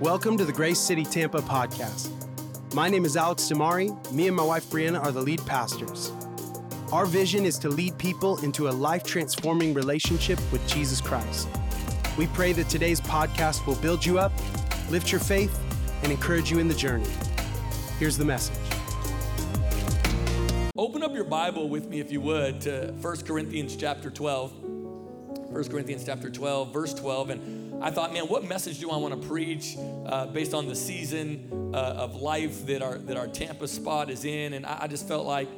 Welcome to the Grace City Tampa podcast. My name is Alex Damari. Me and my wife Brianna are the lead pastors. Our vision is to lead people into a life transforming relationship with Jesus Christ. We pray that today's podcast will build you up, lift your faith, and encourage you in the journey. Here's the message. Open up your Bible with me, if you would, to 1 Corinthians chapter 12. 1 Corinthians chapter 12, verse 12. And I thought, man, what message do I want to preach uh, based on the season uh, of life that our that our Tampa spot is in? And I, I just felt like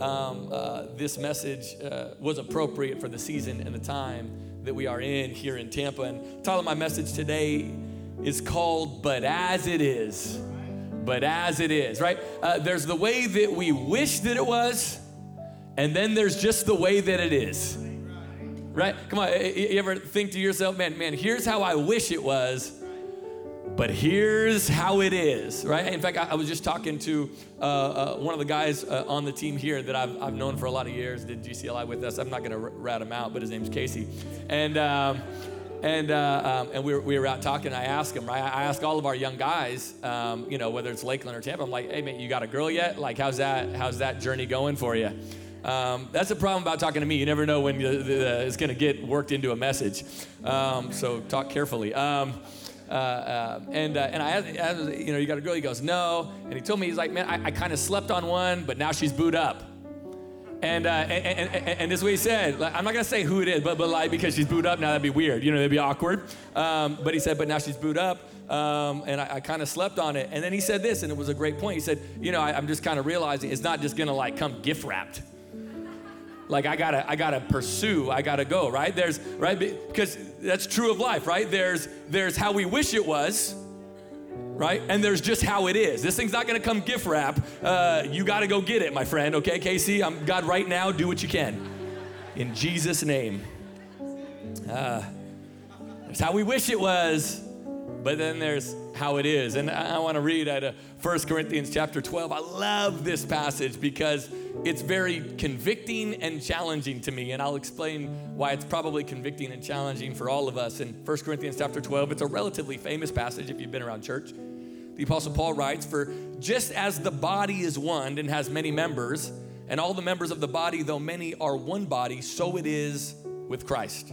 um, uh, this message uh, was appropriate for the season and the time that we are in here in Tampa. And title of my message today is called "But As It Is." But as it is, right? Uh, there's the way that we wish that it was, and then there's just the way that it is right? Come on, you ever think to yourself, man, man, here's how I wish it was, but here's how it is, right? In fact, I, was just talking to uh, uh, one of the guys uh, on the team here that I've, I've known for a lot of years, did GCLI with us. I'm not gonna rat him out, but his name's Casey. And, um, and, uh, um, and we, were, we were out talking. I asked him, right? I ask all of our young guys, um, you know, whether it's Lakeland or Tampa, I'm like, hey, man, you got a girl yet? Like, how's that, how's that journey going for you? Um, that's the problem about talking to me. You never know when the, the, it's going to get worked into a message. Um, so talk carefully. Um, uh, uh, and uh, and I asked, you know, you got a girl? He goes, no. And he told me, he's like, man, I, I kind of slept on one, but now she's booed up. And, uh, and, and, and, this is what he said. Like, I'm not gonna say who it is, but, but like because she's booed up now, that'd be weird. You know, that'd be awkward. Um, but he said, but now she's booed up, um, and I, I kind of slept on it. And then he said this, and it was a great point. He said, you know, I, I'm just kind of realizing it's not just gonna like come gift wrapped like i gotta i gotta pursue i gotta go right? There's right because that's true of life right? There's there's how we wish it was right? And there's just how it is. This thing's not gonna come gift wrap. Uh, you gotta go get it my friend okay casey? I'm god right now do what you can. In jesus name. Uh, there's how we wish it was but then there's how it is and i, I want to read out of 1 corinthians chapter 12 i love this passage because it's very convicting and challenging to me, and I'll explain why it's probably convicting and challenging for all of us. In 1 Corinthians chapter 12, it's a relatively famous passage if you've been around church. The Apostle Paul writes, For just as the body is one and has many members, and all the members of the body, though many, are one body, so it is with Christ.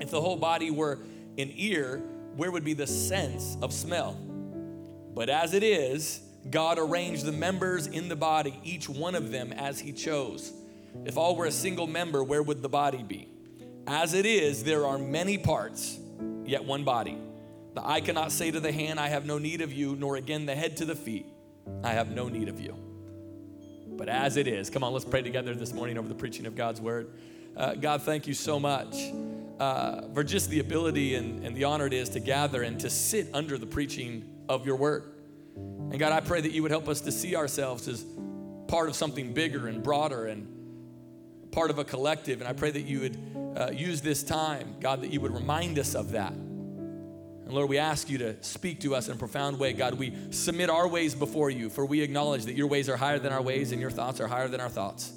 If the whole body were an ear, where would be the sense of smell? But as it is, God arranged the members in the body, each one of them as He chose. If all were a single member, where would the body be? As it is, there are many parts, yet one body. The eye cannot say to the hand, I have no need of you, nor again the head to the feet, I have no need of you. But as it is, come on, let's pray together this morning over the preaching of God's word. Uh, God, thank you so much uh, for just the ability and, and the honor it is to gather and to sit under the preaching of your word. And God, I pray that you would help us to see ourselves as part of something bigger and broader and part of a collective. And I pray that you would uh, use this time, God, that you would remind us of that. And Lord, we ask you to speak to us in a profound way. God, we submit our ways before you, for we acknowledge that your ways are higher than our ways and your thoughts are higher than our thoughts.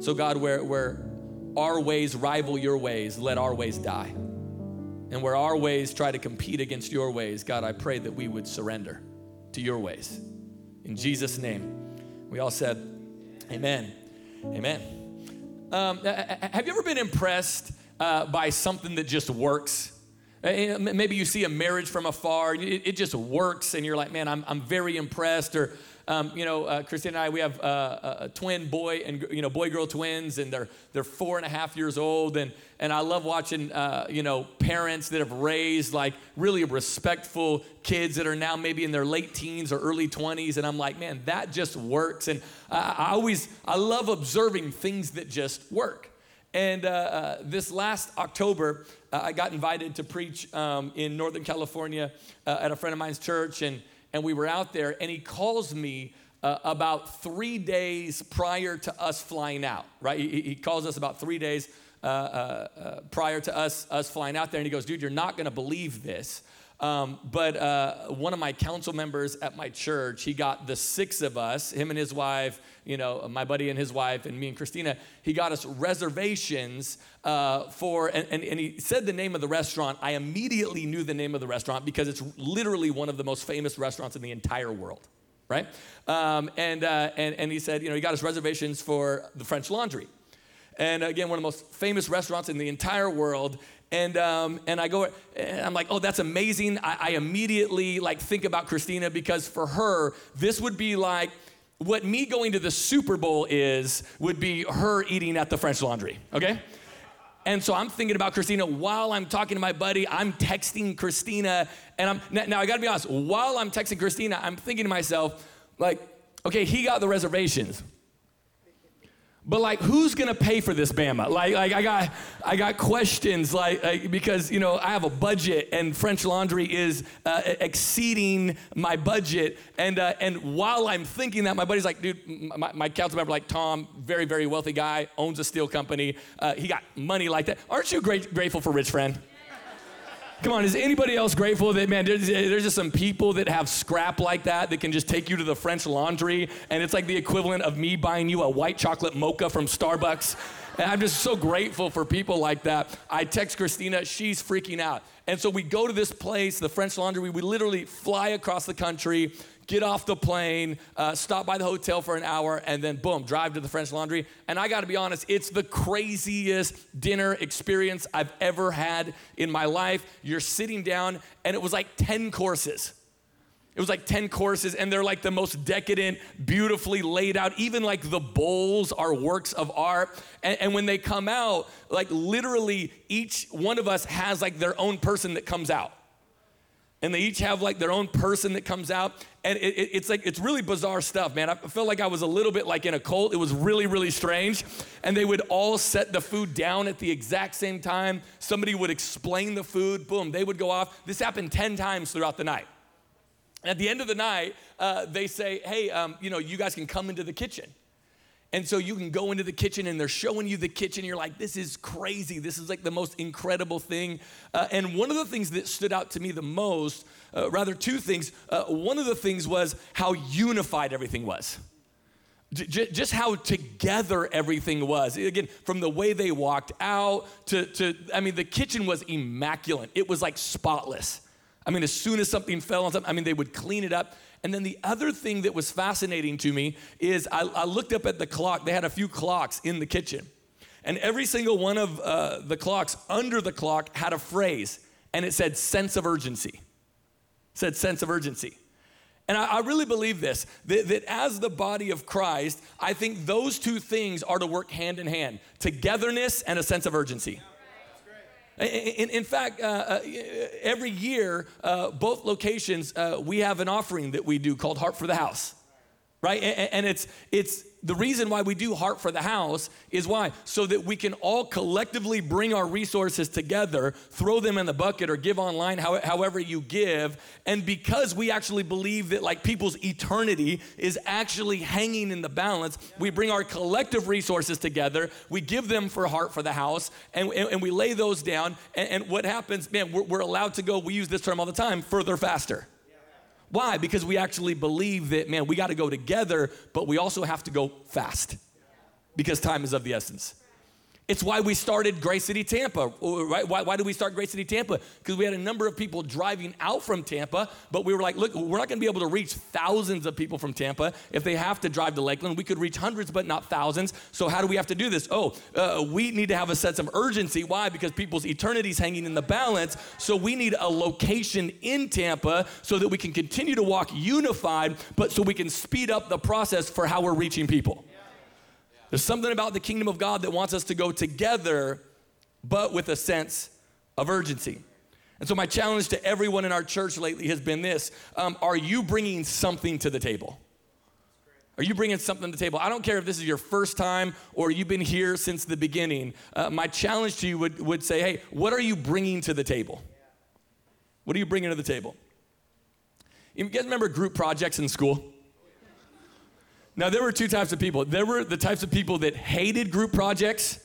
So, God, where, where our ways rival your ways, let our ways die. And where our ways try to compete against your ways, God, I pray that we would surrender to your ways. In Jesus' name. We all said, Amen. Amen. Um, have you ever been impressed uh, by something that just works? Uh, maybe you see a marriage from afar, it, it just works, and you're like, man, I'm, I'm very impressed. Or um, you know, uh, Christine and I, we have uh, a twin boy and you know boy girl twins, and they're they're four and a half years old, and and I love watching uh, you know parents that have raised like really respectful kids that are now maybe in their late teens or early 20s, and I'm like, man, that just works, and I, I always I love observing things that just work. And uh, uh, this last October, uh, I got invited to preach um, in Northern California uh, at a friend of mine's church, and and we were out there, and he calls me uh, about three days prior to us flying out, right? He, he calls us about three days uh, uh, uh, prior to us, us flying out there, and he goes, dude, you're not gonna believe this. Um, but uh, one of my council members at my church, he got the six of us, him and his wife, you know, my buddy and his wife, and me and Christina, he got us reservations uh, for, and, and, and, he said the name of the restaurant. I immediately knew the name of the restaurant because it's literally one of the most famous restaurants in the entire world, right? Um, and, uh, and, and he said, you know, he got us reservations for the French Laundry. And again, one of the most famous restaurants in the entire world. And, um, and I go, and I'm like, oh, that's amazing. I, I immediately like think about Christina because for her, this would be like, what me going to the Super Bowl is would be her eating at the French Laundry, okay? And so I'm thinking about Christina while I'm talking to my buddy. I'm texting Christina, and I'm now, now I gotta be honest. While I'm texting Christina, I'm thinking to myself, like, okay, he got the reservations. But like, who's gonna pay for this Bama? Like, like I got, I got questions like, like because you know I have a budget and French Laundry is uh, exceeding my budget. And uh, and while I'm thinking that, my buddy's like, dude, my, my council member like Tom, very very wealthy guy, owns a steel company. Uh, he got money like that. Aren't you great, grateful for rich friend? Come on, is anybody else grateful that, man, there's, there's, just some people that have scrap like that that can just take you to the French laundry, and it's like the equivalent of me buying you a white chocolate mocha from Starbucks. And I'm just so grateful for people like that. I text Christina, she's freaking out. And so we go to this place, the French laundry, we, we literally fly across the country get off the plane, uh, stop by the hotel for an hour, and then boom, drive to the French Laundry. And I gotta be honest, it's the craziest dinner experience I've ever had in my life. You're sitting down, and it was like 10 courses. It was like 10 courses, and they're like the most decadent, beautifully laid out. Even like the bowls are works of art. And, and, when they come out, like literally each one of us has like their own person that comes out and they each have like their own person that comes out and it, it, it's like it's really bizarre stuff man. I felt like i was a little bit like in a cult. It was really really strange. And they would all set the food down at the exact same time. Somebody would explain the food. Boom they would go off. This happened 10 times throughout the night. At the end of the night uh, they say hey um, you know you guys can come into the kitchen and so you can go into the kitchen and they're showing you the kitchen. You're like, this is crazy. This is like the most incredible thing. Uh, and one of the things that stood out to me the most, uh, rather, two things. Uh, one of the things was how unified everything was. Just how together everything was. Again, from the way they walked out to, to, I mean, the kitchen was immaculate. It was like spotless. I mean, as soon as something fell on something, I mean, they would clean it up. And then the other thing that was fascinating to me is I, I looked up at the clock. They had a few clocks in the kitchen. And every single one of uh, the clocks under the clock had a phrase, and it said sense of urgency. It said sense of urgency. And I, I really believe this that, that, as the body of Christ, I think those two things are to work hand in hand togetherness and a sense of urgency. In, in fact, uh, uh, every year, uh, both locations, uh, we have an offering that we do called Heart for the House, right? And, it's, it's the reason why we do Heart for the House is why? So that we can all collectively bring our resources together, throw them in the bucket or give online, however you give. And because we actually believe that like people's eternity is actually hanging in the balance, we bring our collective resources together, we give them for Heart for the House, and, and, and we lay those down. And, and what happens, man, we're, we're allowed to go, we use this term all the time, further faster. Why? Because we actually believe that, man, we got to go together, but we also have to go fast because time is of the essence. It's why we started Grace City Tampa, right? Why, why did we start Grace City Tampa? Because we had a number of people driving out from Tampa, but we were like, look, we're not gonna be able to reach thousands of people from Tampa. If they have to drive to Lakeland, we could reach hundreds, but not thousands. So how do we have to do this? Oh, uh, we need to have a sense of urgency. Why? Because people's eternity is hanging in the balance. So we need a location in Tampa so that we can continue to walk unified, but so we can speed up the process for how we're reaching people. There's something about the kingdom of God that wants us to go together, but with a sense of urgency. And so, my challenge to everyone in our church lately has been this um, Are you bringing something to the table? Are you bringing something to the table? I don't care if this is your first time or you've been here since the beginning. Uh, my challenge to you would, would say, hey, what are you bringing to the table? What are you bringing to the table? You guys remember group projects in school? Now, there were two types of people. There were the types of people that hated group projects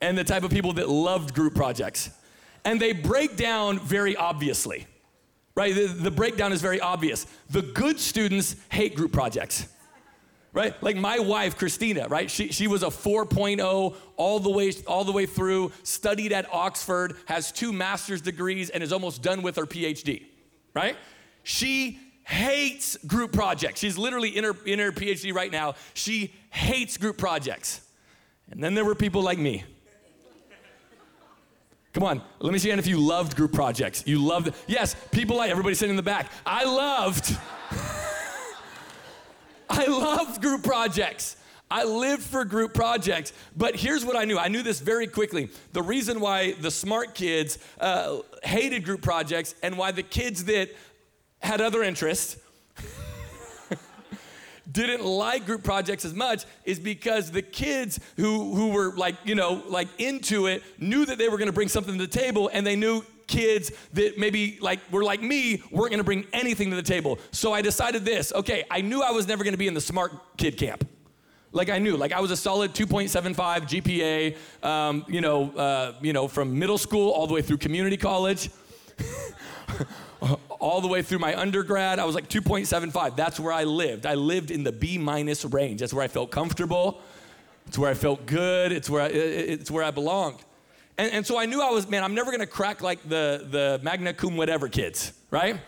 and the type of people that loved group projects. And they break down very obviously, right? The, the breakdown is very obvious. The good students hate group projects right? Like my wife, Christina, right? She, she was a 4.0 all the way all the way through, studied at Oxford, has two master's degrees, and is almost done with her PhD, right? She hates group projects. She's literally in her, in her PhD right now. She hates group projects. And then there were people like me. Come on, let me see if you loved group projects. You loved, yes, people like everybody sitting in the back. I loved, I loved group projects. I lived for group projects. But here's what I knew I knew this very quickly. The reason why the smart kids uh, hated group projects and why the kids that had other interests, didn't like group projects as much is because the kids who, who were like, you know, like into it knew that they were gonna bring something to the table and they knew kids that maybe like were like me weren't gonna bring anything to the table. So I decided this okay, I knew I was never gonna be in the smart kid camp. Like I knew, like I was a solid 2.75 GPA, um, you know, uh, you know, from middle school all the way through community college. all the way through my undergrad. I was like 2.75. That's where I lived. I lived in the B minus range. That's where I felt comfortable. It's where I felt good. It's where I, it's where I belonged. And, and so I knew I was, man, I'm never gonna crack like the, the magna cum whatever kids, right?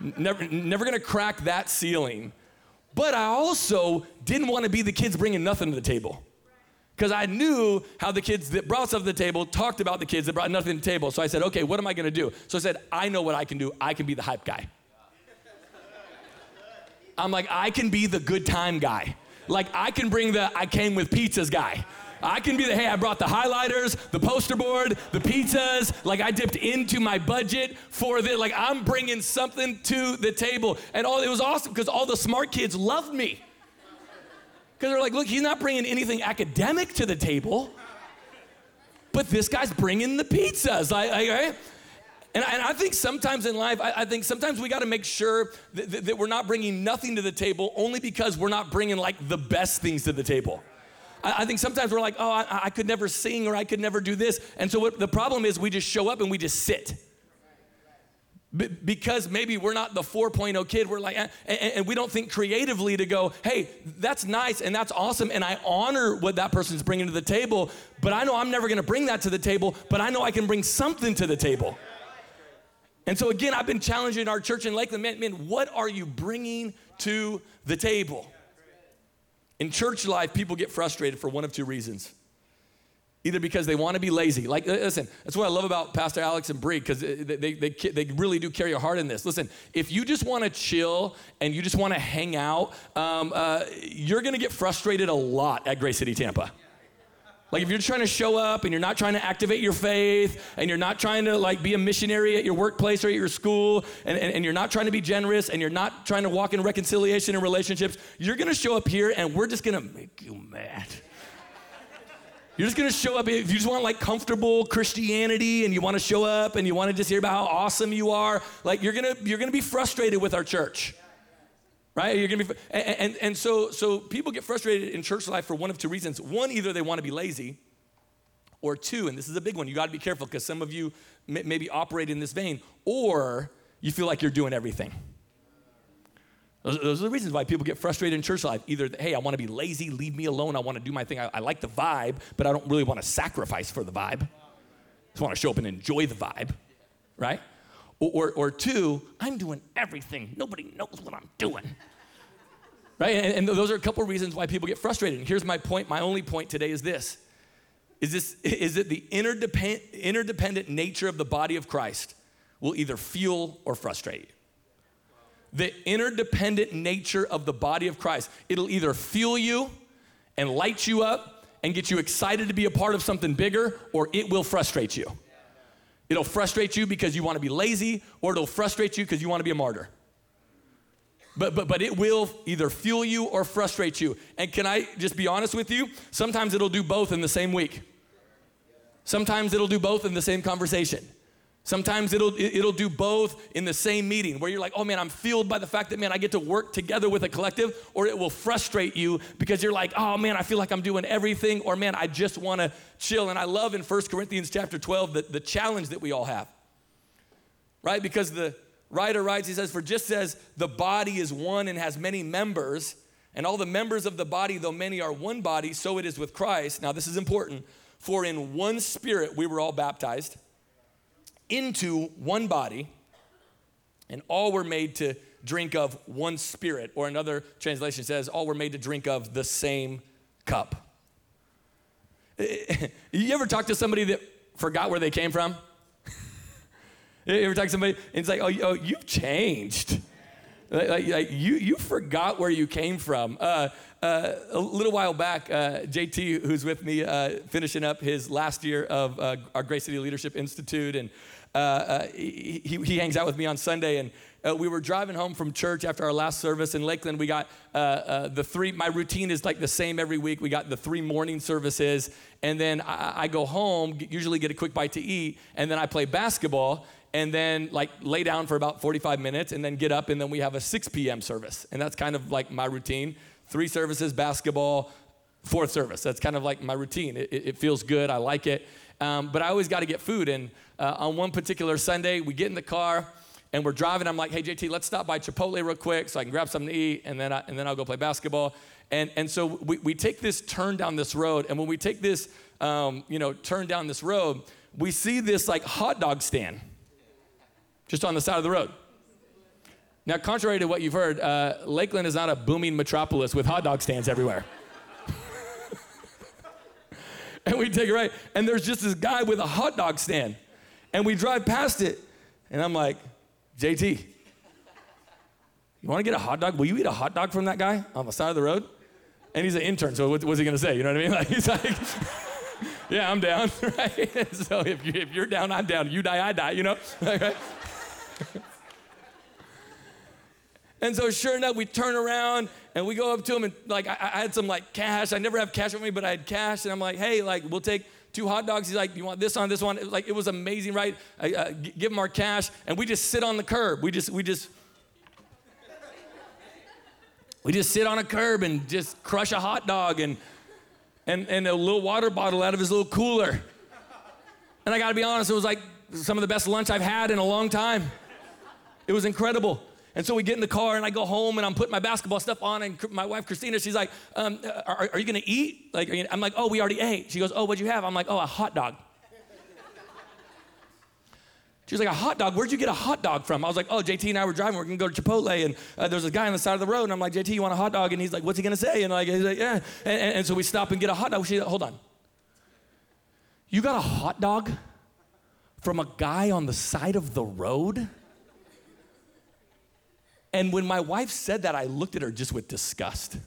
never, never gonna crack that ceiling. But I also didn't wanna be the kids bringing nothing to the table because I knew how the kids that brought stuff to the table talked about the kids that brought nothing to the table. So I said, okay, what am I gonna do? So I said, I know what I can do. I can be the hype guy. I'm like, I can be the good time guy. Like, I can bring the I came with pizzas guy. I can be the, hey, I brought the highlighters, the poster board, the pizzas. Like, I dipped into my budget for this. Like, I'm bringing something to the table. And all it was awesome because all the smart kids loved me. Because they're like, look, he's not bringing anything academic to the table, but this guy's bringing the pizzas. I, I, right? And, and I think sometimes in life, I, I think sometimes we got to make sure that, that, that, we're not bringing nothing to the table only because we're not bringing like the best things to the table. I, I think sometimes we're like, oh, I, I, could never sing or I could never do this. And so what the problem is, we just show up and we just sit because maybe we're not the 4.0 kid we're like eh, and we don't think creatively to go hey that's nice and that's awesome and i honor what that person's bringing to the table but i know i'm never going to bring that to the table but i know i can bring something to the table. And so again i've been challenging our church in lakeland man, man what are you bringing to the table? In church life people get frustrated for one of two reasons either because they want to be lazy. Like, listen, that's what I love about Pastor Alex and Bree, because they, they, they, they, really do carry a heart in this. Listen, if you just want to chill and you just want to hang out, um, uh, you're going to get frustrated a lot at Grace City Tampa. Like if you're trying to show up and you're not trying to activate your faith and you're not trying to like be a missionary at your workplace or at your school and, and, and you're not trying to be generous and you're not trying to walk in reconciliation and relationships, you're gonna show up here and we're just gonna make you mad. You're just gonna show up if you just want like comfortable Christianity and you wanna show up and you wanna just hear about how awesome you are, like you're gonna you're gonna be frustrated with our church. Right? You're gonna be and, and, and so so people get frustrated in church life for one of two reasons. One, either they want to be lazy, or two, and this is a big one, you gotta be careful because some of you may, maybe operate in this vein, or you feel like you're doing everything. Those, those, are the reasons why people get frustrated in church life. Either, hey, I want to be lazy, leave me alone, I want to do my thing. I, I like the vibe, but I don't really want to sacrifice for the vibe. I just want to show up and enjoy the vibe, right? Or, or, or two, I'm doing everything. Nobody knows what I'm doing. Right? And, and those are a couple reasons why people get frustrated. And here's my point. My only point today is this is, this, is it the interdependent, interdependent nature of the body of Christ will either fuel or frustrate you the interdependent nature of the body of Christ. It'll either fuel you and light you up and get you excited to be a part of something bigger, or it will frustrate you. It'll frustrate you because you want to be lazy, or it'll frustrate you because you want to be a martyr. But, but, but it will either fuel you or frustrate you. And can I just be honest with you? Sometimes it'll do both in the same week. Sometimes it'll do both in the same conversation. Sometimes it'll it'll do both in the same meeting where you're like, "Oh man, I'm fueled by the fact that man, I get to work together with a collective," or it will frustrate you because you're like, "Oh man, I feel like I'm doing everything," or "Man, I just want to chill." And I love in 1 Corinthians chapter 12 the, the challenge that we all have. Right? Because the writer writes, he says, "For just as the body is one and has many members, and all the members of the body, though many are one body, so it is with Christ." Now, this is important. For in one spirit we were all baptized into one body, and all were made to drink of one spirit. Or another translation says, all were made to drink of the same cup. you ever talk to somebody that forgot where they came from? you ever talk to somebody and it's like, oh, oh you've changed. Like, like, you, you forgot where you came from. Uh, uh, a little while back, uh, JT, who's with me, uh, finishing up his last year of uh, our Grace City Leadership Institute, and uh, uh, he, he, hangs out with me on Sunday, and uh, we were driving home from church after our last service in Lakeland. We got uh, uh, the three, my routine is like the same every week. We got the three morning services, and then I, I go home, usually get a quick bite to eat, and then I play basketball and then like lay down for about 45 minutes and then get up and then we have a 6 p.m. service. And that's kind of like my routine. Three services, basketball, fourth service. That's kind of like my routine. It, it feels good. I like it. Um, but I always got to get food. And uh, on one particular Sunday, we get in the car and we're driving. I'm like, hey, JT, let's stop by Chipotle real quick so I can grab something to eat and then, I, and then I'll go play basketball. And, and so we, we take this turn down this road. And when we take this, um, you know, turn down this road, we see this like hot dog stand just on the side of the road. Now, contrary to what you've heard, uh, Lakeland is not a booming metropolis with hot dog stands everywhere. and we take it right, and there's just this guy with a hot dog stand. And we drive past it, and I'm like, JT, you want to get a hot dog? Will you eat a hot dog from that guy on the side of the road? And he's an intern, so what, what's he gonna say? You know what I mean? Like he's like, yeah, I'm down, right? so if, you, if you're down, I'm down. You die, I die. You know, and so sure enough, we turn around and we go up to him and like I, I had some like cash. I never have cash with me, but I had cash, and I'm like, hey, like we'll take two hot dogs. He's like, you want this on this one? It like it was amazing, right? I uh, give him our cash, and we just sit on the curb. We just we just we just sit on a curb and just crush a hot dog and and and a little water bottle out of his little cooler. And I got to be honest, it was like some of the best lunch I've had in a long time. It was incredible. And so we get in the car and I go home and I'm putting my basketball stuff on. And my wife, Christina, she's like, um, are, are, you gonna eat? Like, I'm like, oh, we already ate. She goes, oh, what'd you have? I'm like, oh, a hot dog. She's like, a hot dog? Where'd you get a hot dog from? I was like, oh, JT and I were driving. We're gonna go to Chipotle, and uh, there's a guy on the side of the road, and I'm like, JT, you want a hot dog? And he's like, what's he gonna say? And like, he's like, yeah. And, and, and so we stop and get a hot dog. She's like, hold on. You got a hot dog from a guy on the side of the road? And when my wife said that, I looked at her just with disgust.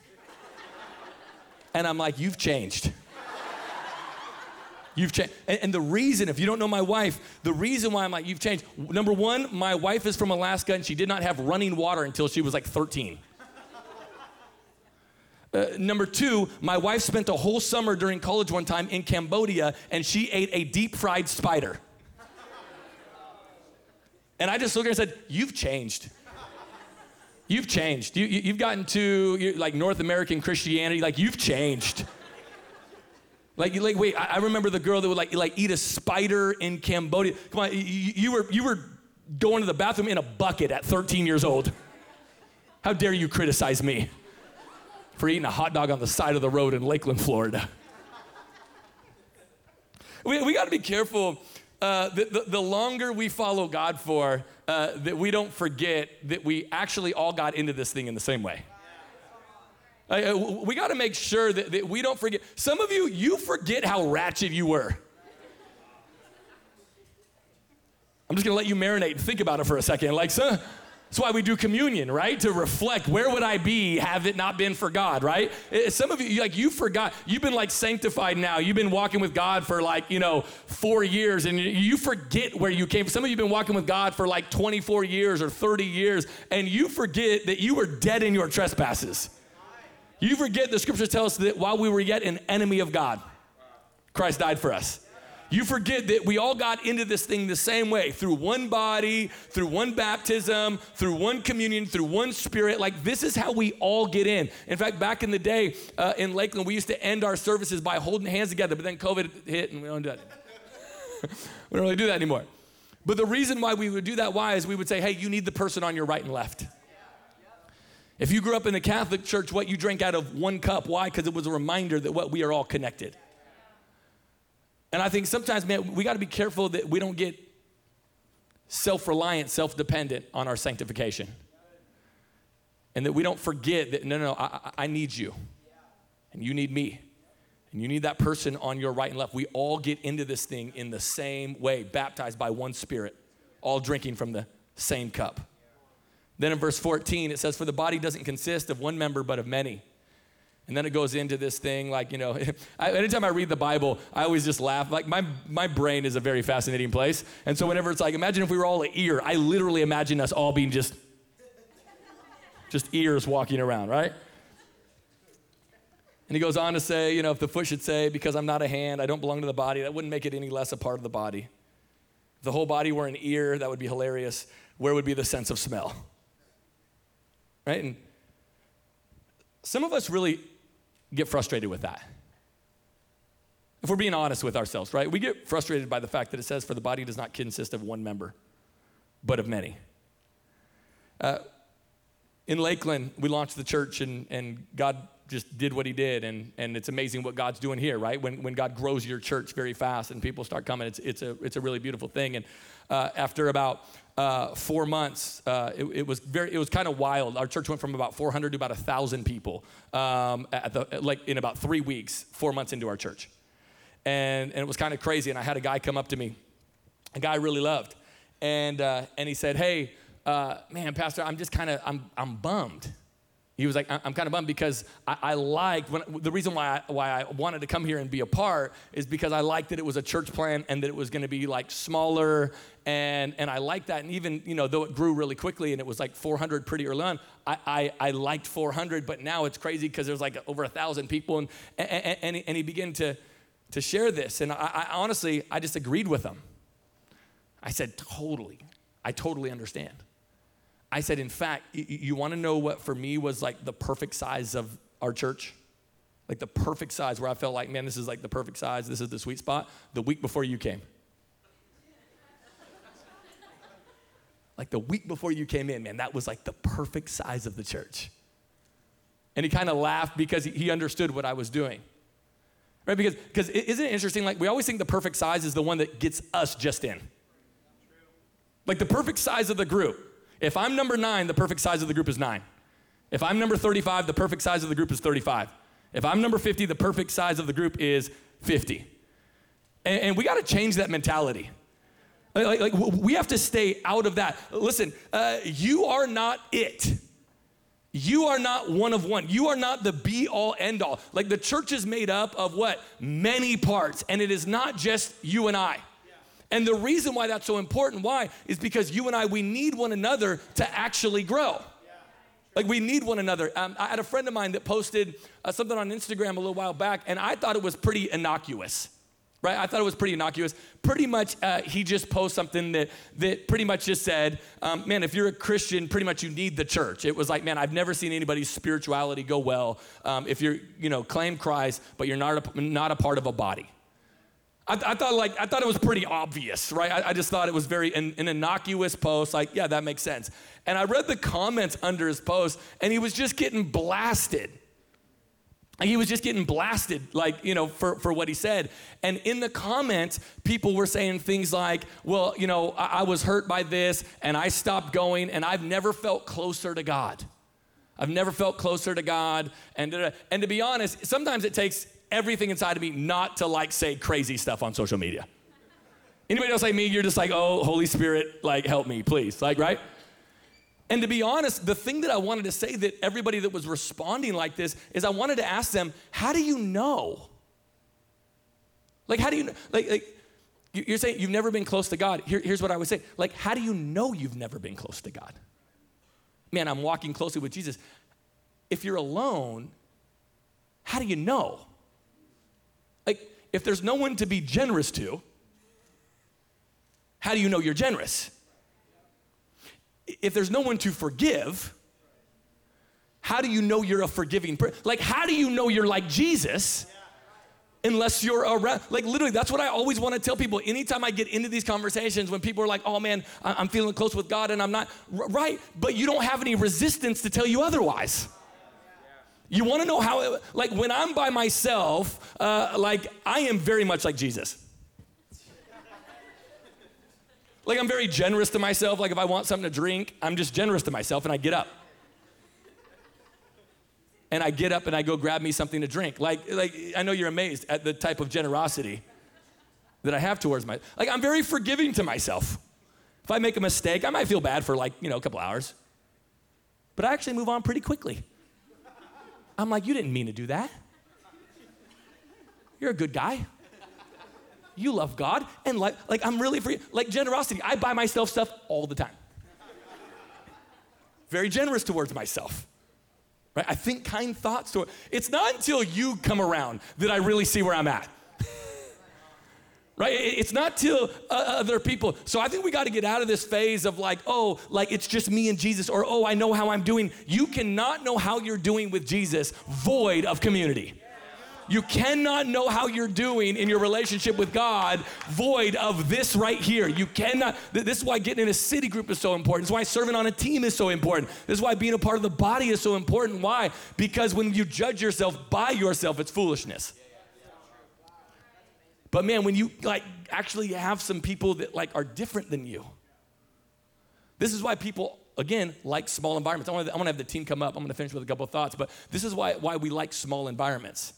And I'm like, You've changed. You've changed. And, and, the reason, if you don't know my wife, the reason why I'm like, You've changed. Number one, my wife is from Alaska and she did not have running water until she was like 13. Uh, number two, my wife spent a whole summer during college one time in Cambodia and she ate a deep fried spider. And I just looked at her and said, You've changed. You've changed. You, you, have gotten to like North American Christianity, like you've changed. Like, like wait, I, I remember the girl that would like, like eat a spider in Cambodia. Come on, you, you, were, you were going to the bathroom in a bucket at 13 years old. How dare you criticize me for eating a hot dog on the side of the road in Lakeland, Florida? We, we got to be careful. Uh, the, the, the longer we follow God for, uh, that we don't forget that we actually all got into this thing in the same way. Uh, we got to make sure that, that we don't forget. Some of you, you forget how ratchet you were. I'm just gonna let you marinate and think about it for a second. Like, so, that's why we do communion, right? To reflect where would I be have it not been for God, right? Some of you, like, you forgot, you've been like sanctified now. You've been walking with God for like, you know, four years and you forget where you came. From. Some of you have been walking with God for like 24 years or 30 years and you forget that you were dead in your trespasses. You forget the scriptures tell us that while we were yet an enemy of God, Christ died for us. You forget that we all got into this thing the same way through one body, through one baptism, through one communion, through one spirit. Like, this is how we all get in. In fact, back in the day uh, in Lakeland, we used to end our services by holding hands together, but then COVID hit and we don't do that. we don't really do that anymore. But the reason why we would do that, why, is we would say, hey, you need the person on your right and left. If you grew up in the Catholic Church, what you drank out of one cup, why? Because it was a reminder that what we are all connected. And I think sometimes, man, we got to be careful that we don't get self reliant, self dependent on our sanctification. And that we don't forget that, no, no, I, I need you. And you need me. And you need that person on your right and left. We all get into this thing in the same way, baptized by one spirit, all drinking from the same cup. Then in verse 14, it says, For the body doesn't consist of one member, but of many. And then it goes into this thing like, you know, I, anytime I read the Bible, I always just laugh. Like, my, my brain is a very fascinating place. And so, whenever it's like, imagine if we were all an ear, I literally imagine us all being just, just ears walking around, right? And he goes on to say, you know, if the foot should say, because I'm not a hand, I don't belong to the body, that wouldn't make it any less a part of the body. If the whole body were an ear, that would be hilarious. Where would be the sense of smell? Right? And some of us really get frustrated with that. If we're being honest with ourselves, right? We get frustrated by the fact that it says, For the body does not consist of one member, but of many. Uh, in Lakeland, we launched the church, and, and God just did what He did. And, and it's amazing what God's doing here, right? When, when God grows your church very fast and people start coming, it's, it's, a, it's a really beautiful thing. And uh, after about uh, four months, uh, it, it, was very, it was kind of wild. Our church went from about 400 to about 1,000 people um, at the, like in about three weeks, four months into our church. And, and it was kind of crazy. And I had a guy come up to me, a guy I really loved. And, uh, and he said, hey, uh, man, pastor, I'm just kind of, I'm, I'm bummed he was like, I'm kind of bummed because I, I liked, when, the reason why I, why I wanted to come here and be a part is because I liked that it was a church plant and that it was going to be like smaller. And, and I liked that. And even, you know, though it grew really quickly and it was like 400 pretty early on, I, I, I liked 400, but now it's crazy because there's like over a thousand people. And, and, and, he, and he began to, to share this. And I, I honestly, I just agreed with him. I said, totally. I totally understand. I said, in fact, you want to know what for me was like the perfect size of our church? Like the perfect size where I felt like, man, this is like the perfect size, this is the sweet spot. The week before you came. like the week before you came in, man, that was like the perfect size of the church. And he kind of laughed because he understood what I was doing. Right? Because, because isn't it interesting? Like, we always think the perfect size is the one that gets us just in. Like, the perfect size of the group if I'm number nine, the perfect size of the group is nine. If I'm number 35, the perfect size of the group is 35. If I'm number 50, the perfect size of the group is 50. And, and we got to change that mentality. Like, like, we have to stay out of that. Listen, uh, you are not it. You are not one of one. You are not the be all end all. Like the church is made up of what? Many parts. And it is not just you and I. And the reason why that's so important, why? Is because you and I, we need one another to actually grow. Like we need one another. Um, I had a friend of mine that posted uh, something on Instagram a little while back, and I thought it was pretty innocuous, right? I thought it was pretty innocuous. Pretty much, uh, he just posted something that that pretty much just said, um, "Man, if you're a Christian, pretty much you need the church." It was like, "Man, I've never seen anybody's spirituality go well um, if you're, you know, claim Christ, but you're not a, not a part of a body." I, I, thought like I thought it was pretty obvious, right? I, I just thought it was very an, an, innocuous post. Like, yeah, that makes sense. And I read the comments under his post, and he was just getting blasted. He was just getting blasted, like, you know, for, for what he said. And in the comments, people were saying things like, well, you know, I, I was hurt by this and I stopped going and I've never felt closer to God. I've never felt closer to God. And, and to be honest, sometimes it takes everything inside of me not to like say crazy stuff on social media. Anybody else like me, you're just like, oh, Holy Spirit, like, help me, please. Like, right? And to be honest, the thing that I wanted to say that everybody that was responding like this is I wanted to ask them, how do you know? Like, how do you know? Like, like you're saying you've never been close to God. Here, here's what I would say. Like, how do you know you've never been close to God? Man, I'm walking closely with Jesus. If you're alone, how do you know? Like, if there's no one to be generous to, How do you know you're generous? If there's no one to forgive, how do you know you're a forgiving person? Like, how do you know you're like Jesus? unless you're around. Like, literally, that's what I always want to tell people. Anytime I get into these conversations, when people are like, oh man, I'm feeling close with God and I'm not, right, but you don't have any resistance to tell you otherwise. You want to know how, it, like, when I'm by myself, uh, like, I am very much like Jesus. Like, I'm very generous to myself. Like, if I want something to drink, I'm just generous to myself and I get up and I get up and I go grab me something to drink. Like, like I know you're amazed at the type of generosity that I have towards my. Like, I'm very forgiving to myself. If I make a mistake, I might feel bad for like you know a couple hours, but I actually move on pretty quickly. I'm like, you didn't mean to do that. You're a good guy. You love God, and like, like I'm really free. Like generosity, I buy myself stuff all the time. Very generous towards myself. Right? I think kind thoughts to it. It's not until you come around that I really see where I'm at. Right? It's not till uh, other people. So I think we got to get out of this phase of like, oh, like it's just me and Jesus, or oh, I know how I'm doing. You cannot know how you're doing with Jesus void of community. You cannot know how you're doing in your relationship with God void of this right here. You cannot. This is why getting in a city group is so important. This is why serving on a team is so important. This is why being a part of the body is so important. Why? Because when you judge yourself by yourself, it's foolishness. But man, when you like actually have some people that like are different than you, this is why people again like small environments. I want to, have the team come up. I'm going to finish with a couple of thoughts, but this is why why we like small environments.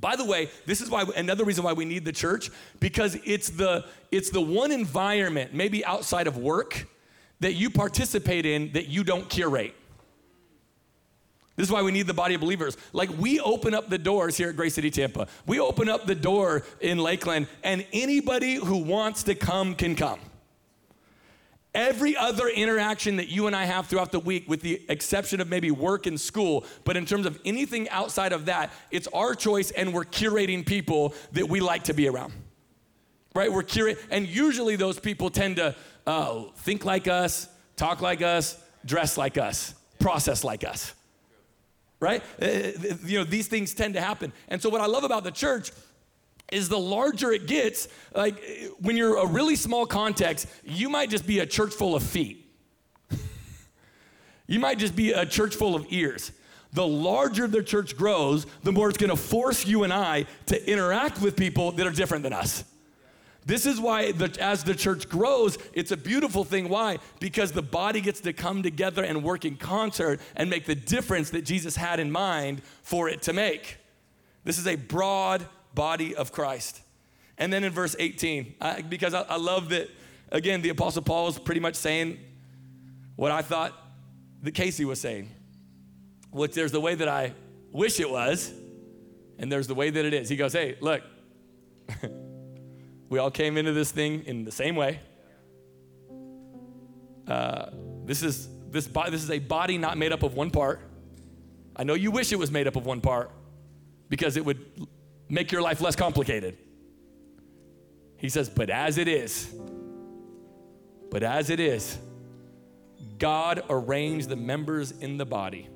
By the way, this is why another reason why we need the church because it's the it's the one environment maybe outside of work that you participate in that you don't curate. This is why we need the body of believers. Like we open up the doors here at Grace City Tampa. We open up the door in Lakeland and anybody who wants to come can come. Every other interaction that you and I have throughout the week, with the exception of maybe work and school, but in terms of anything outside of that, it's our choice and we're curating people that we like to be around. Right? We're curating, and usually those people tend to uh, think like us, talk like us, dress like us, process like us. Right? Uh, uh, you know, these things tend to happen. And so, what I love about the church is the larger it gets, like when you're a really small context, you might just be a church full of feet. you might just be a church full of ears. The larger the church grows, the more it's gonna force you and I to interact with people that are different than us. This is why, the, as the church grows, it's a beautiful thing. Why? Because the body gets to come together and work in concert and make the difference that Jesus had in mind for it to make. This is a broad body of Christ. And then in verse 18, I, because I, I love that, again, the Apostle Paul is pretty much saying what I thought that Casey was saying. Which there's the way that I wish it was, and there's the way that it is. He goes, Hey, look, we all came into this thing in the same way. Uh, this is this body, this is a body not made up of one part. I know you wish it was made up of one part because it would make your life less complicated. He says, but as it is, but as it is, God arranged the members in the body,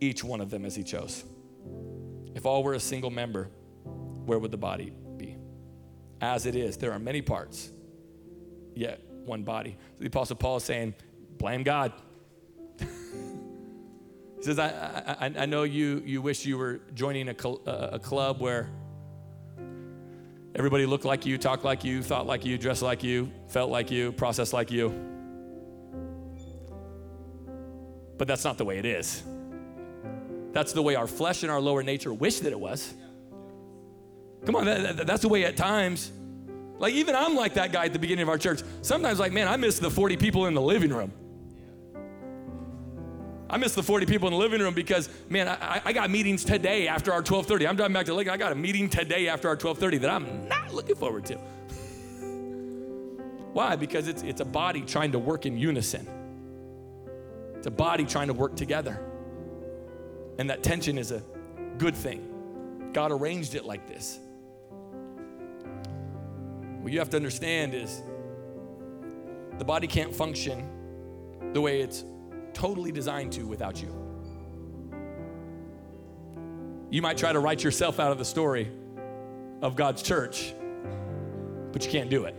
each one of them as He chose. If all were a single member, where would the body? As it is, there are many parts, yet one body. So the Apostle Paul is saying, blame God. He says, I, I, I know you, you wish you were joining a, cl- uh, a club where everybody looked like you, talked like you, thought like you, dressed like you, felt like you, processed like you. But that's not the way it is. That's the way our flesh and our lower nature wish that it was. Come on, that, that, that's the way at times. Like, even I'm like that guy at the beginning of our church. Sometimes, like, man, I miss the 40 people in the living room. I miss the 40 people in the living room because, man, I, I got meetings today after our 12:30. I'm driving back to Lakeland. I got a meeting today after our 12:30 that I'm not looking forward to. Why? Because it's it's a body trying to work in unison. It's a body trying to work together. And that tension is a good thing. God arranged it like this. What you have to understand is The body can't function the way it's totally designed to without you. You might try to write yourself out of the story of God's church, but you can't do it.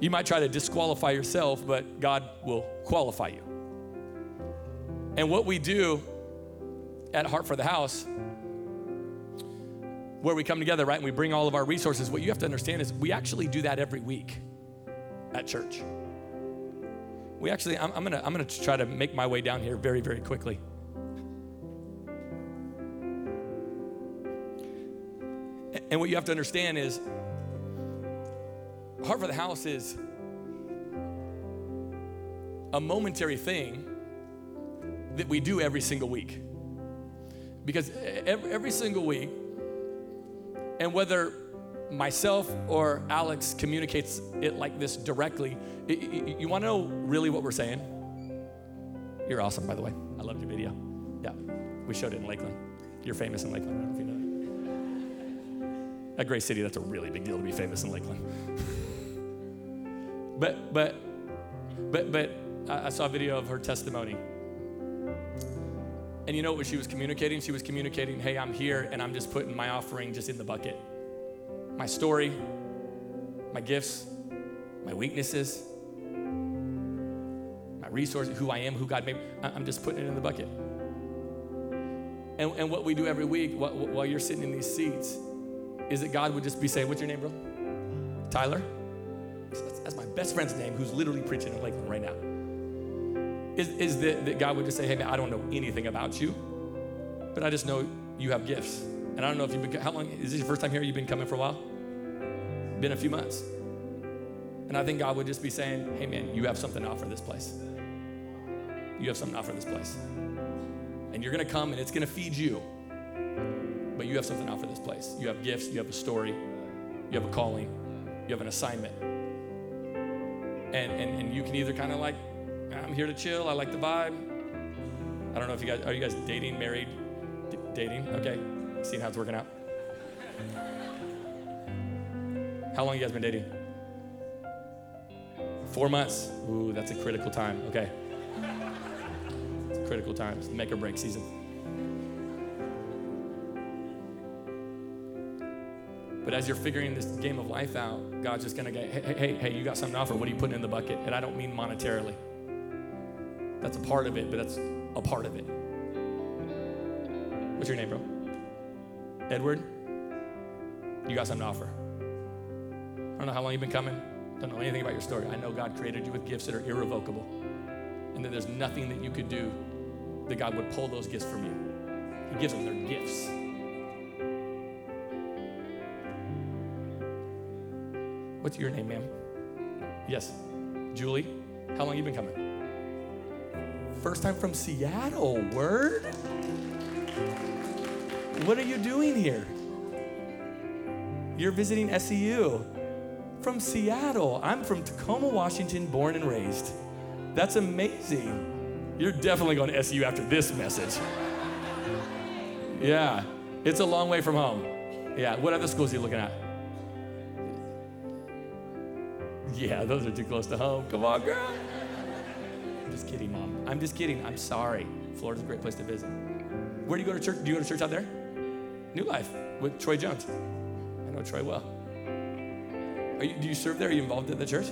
You might try to disqualify yourself, but God will qualify you. And what we do at Heart for the House, where we come together, right, and we bring all of our resources, what you have to understand is we actually do that every week at church. We actually, I'm, I'm gonna, I'm gonna try to make my way down here very, very quickly. And what you have to understand is Heart for the House is a momentary thing that we do every single week. Because every, every single week, and whether myself or Alex communicates it like this directly, you, you want to know really what we're saying? You're awesome, by the way. I loved your video. Yeah, we showed it in Lakeland. You're famous in Lakeland. I don't know if you know that. At City, that's a really big deal to be famous in Lakeland. but, but, but, but, I saw a video of her testimony. And you know what she was communicating? She was communicating, hey, I'm here and I'm just putting my offering just in the bucket. My story, my gifts, my weaknesses, my resources, who I am, who God made. I'm just putting it in the bucket. And, and what we do every week while you're sitting in these seats is that God would just be saying, What's your name, bro? Tyler? That's my best friend's name who's literally preaching in Lakeland right now is, is that, that God would just say, hey, man, I don't know anything about you, but I just know you have gifts. And I don't know if you've been, how long, is this your first time here? You've been coming for a while? Been a few months. And I think God would just be saying, hey, man, you have something to offer this place. You have something to offer this place. And you're going to come and it's going to feed you. But you have something to offer this place. You have gifts, you have a story, you have a calling, you have an assignment. And, and, and you can either kind of like I'm here to chill. I like the vibe. I don't know if you guys are you guys dating, married, D- dating. Okay, seeing how it's working out. How long you guys been dating? Four months. Ooh, that's a critical time. Okay, it's critical times. Make or break season. But as you're figuring this game of life out, God's just gonna go, hey, hey, hey, you got something to offer. What are you putting in the bucket? And I don't mean monetarily. That's a part of it, but that's a part of it. What's your name, bro? Edward? You got something to offer. I don't know how long you've been coming. Don't know anything about your story. I know God created you with gifts that are irrevocable. And that there's nothing that you could do that God would pull those gifts from you. He gives them their gifts. What's your name, ma'am? Yes. Julie? How long you been coming? First time from Seattle. Word? What are you doing here? You're visiting SEU from Seattle. I'm from Tacoma, Washington, born and raised. That's amazing. You're definitely going to SEU after this message. Yeah, it's a long way from home. Yeah, what other schools are you looking at? Yeah, those are too close to home. Come on, girl. Just kidding, Mom. I'm just kidding. I'm sorry. Florida's a great place to visit. Where do you go to church? Do you go to church out there? New Life with Troy Jones. I know Troy well. You, do you serve there? Are you involved in the church?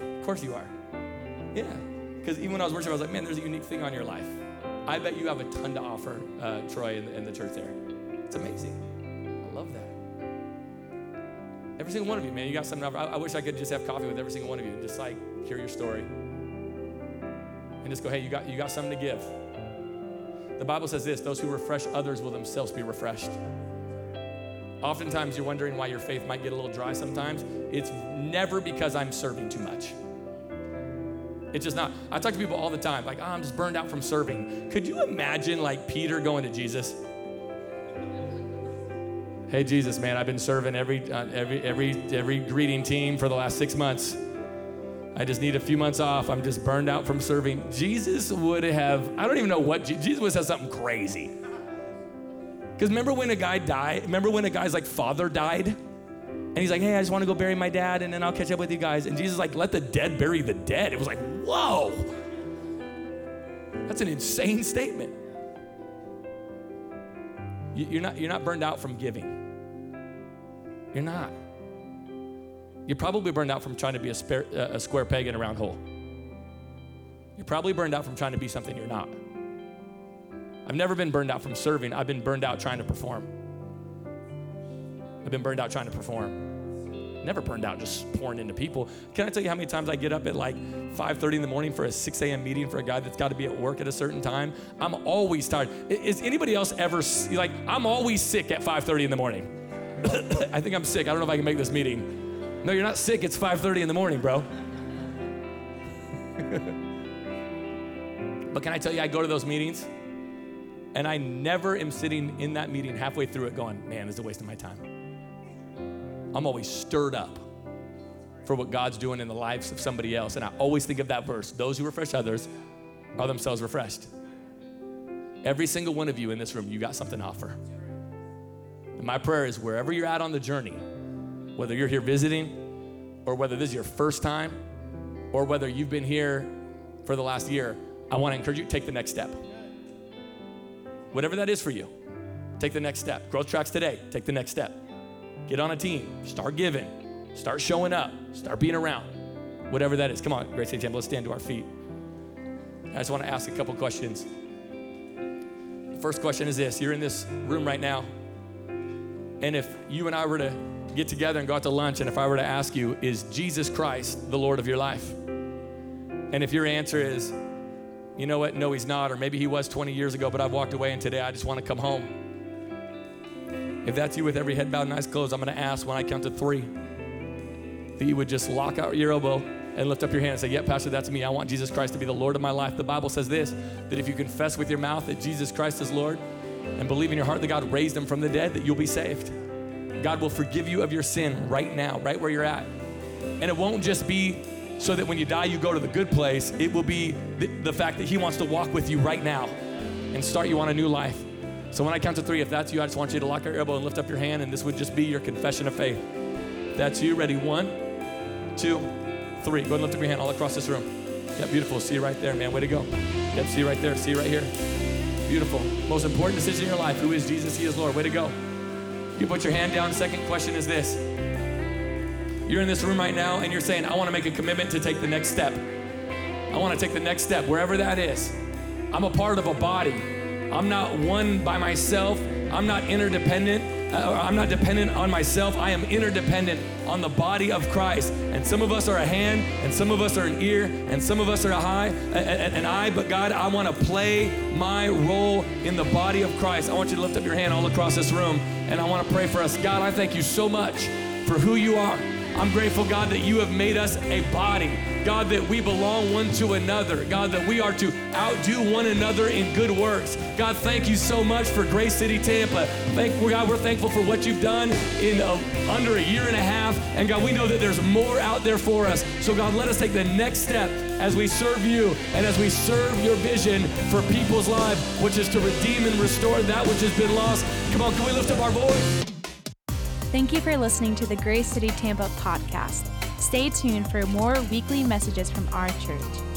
Of course you are. Yeah. Because even when I was worshiping, I was like, man, there's a unique thing on your life. I bet you have a ton to offer, uh, Troy, in the, church there. It's amazing. I love that. Every single one of you, man, you got something. I, I wish I could just have coffee with every single one of you, just like hear your story and just go, hey, you got, you got something to give. The Bible says this those who refresh others will themselves be refreshed. Oftentimes, you're wondering why your faith might get a little dry sometimes. It's never because I'm serving too much. It's just not. I talk to people all the time, like, oh, I'm just burned out from serving. Could you imagine, like, Peter going to Jesus? Hey, Jesus, man, I've been serving every, uh, every, every, every greeting team for the last six months. I just need a few months off. I'm just burned out from serving. Jesus would have, I don't even know what, Jesus would have something crazy. Because remember when a guy died? Remember when a guy's like father died? And he's like, hey, I just want to go bury my dad and then I'll catch up with you guys. And Jesus like, let the dead bury the dead. It was like, whoa. That's an insane statement. You're not, you're not burned out from giving. You're not. You're probably burned out from trying to be a, spare, uh, a square peg in a round hole. You're probably burned out from trying to be something you're not. I've never been burned out from serving. I've been burned out trying to perform. I've been burned out trying to perform. Never burned out just pouring into people. Can I tell you how many times I get up at like 5:30 in the morning for a 6 a.m. meeting for a guy that's got to be at work at a certain time? I'm always tired. Is anybody else ever like? I'm always sick at 5:30 in the morning. I think I'm sick. I don't know if I can make this meeting. No, you're not sick. It's 5:30 in the morning, bro. but can I tell you, I go to those meetings and I never am sitting in that meeting halfway through it going, man, this is a waste of my time. I'm always stirred up for what God's doing in the lives of somebody else. And I always think of that verse those who refresh others are themselves refreshed. Every single one of you in this room, you got something to offer. And my prayer is wherever you're at on the journey, whether you're here visiting or whether this is your first time or whether you've been here for the last year, I want to encourage you to take the next step. Whatever that is for you, take the next step. Growth tracks today, take the next step. Get on a team, start giving, start showing up, start being around. Whatever that is. Come on, Grace Tampa, let's stand to our feet. I just want to ask a couple questions. The first question is this You're in this room right now, and if you and I were to get together and go out to lunch, and if I were to ask you, is Jesus Christ the Lord of your life? And if your answer is, you know what, no, he's not, or maybe he was 20 years ago, but I've walked away and today I just want to come home. If that's you with every head bowed and eyes closed, I'm going to ask when I count to three that you would just lock out your elbow and lift up your hand and say, Yep, Pastor, that's me. I want Jesus Christ to be the Lord of my life. The Bible says this that if you confess with your mouth that Jesus Christ is Lord and believe in your heart that God raised him from the dead, that you'll be saved. God will forgive you of your sin right now, right where you're at. And it won't just be so that when you die, you go to the good place. It will be the, the fact that He wants to walk with you right now and start you on a new life. So when I count to three, if that's you, I just want you to lock your elbow and lift up your hand, and this would just be your confession of faith. If that's you, ready? One, two, three. Go ahead and lift up your hand all across this room. Yeah, beautiful. See you right there, man. Way to go. Yep, see you right there. See you right here. Beautiful. Most important decision in your life. Who is Jesus? He is Lord. Way to go. You put your hand down. Second question is this. You're in this room right now and you're saying, I want to make a commitment to take the next step. I want to take the next step, wherever that is. I'm a part of a body. I'm not one by myself. I'm not interdependent. Uh, I'm not dependent on myself. I am interdependent on the body of Christ. And some of us are a hand, and some of us are an ear, and some of us are a eye, an eye. But God, I want to play my role in the body of Christ. I want you to lift up your hand all across this room, and I want to pray for us. God, I thank you so much for who you are. I'm grateful, God, that you have made us a body. God, that we belong one to another. God, that we are to outdo one another in good works. God, thank you so much for Grace City Tampa. Thank God, we're thankful for what you've done in a, under a year and a half. And God, we know that there's more out there for us. So God, let us take the next step as we serve you and as we serve your vision for people's lives, which is to redeem and restore that which has been lost. Come on, can we lift up our voice? Thank you for listening to the Grace City Tampa podcast. Stay tuned for more weekly messages from our church.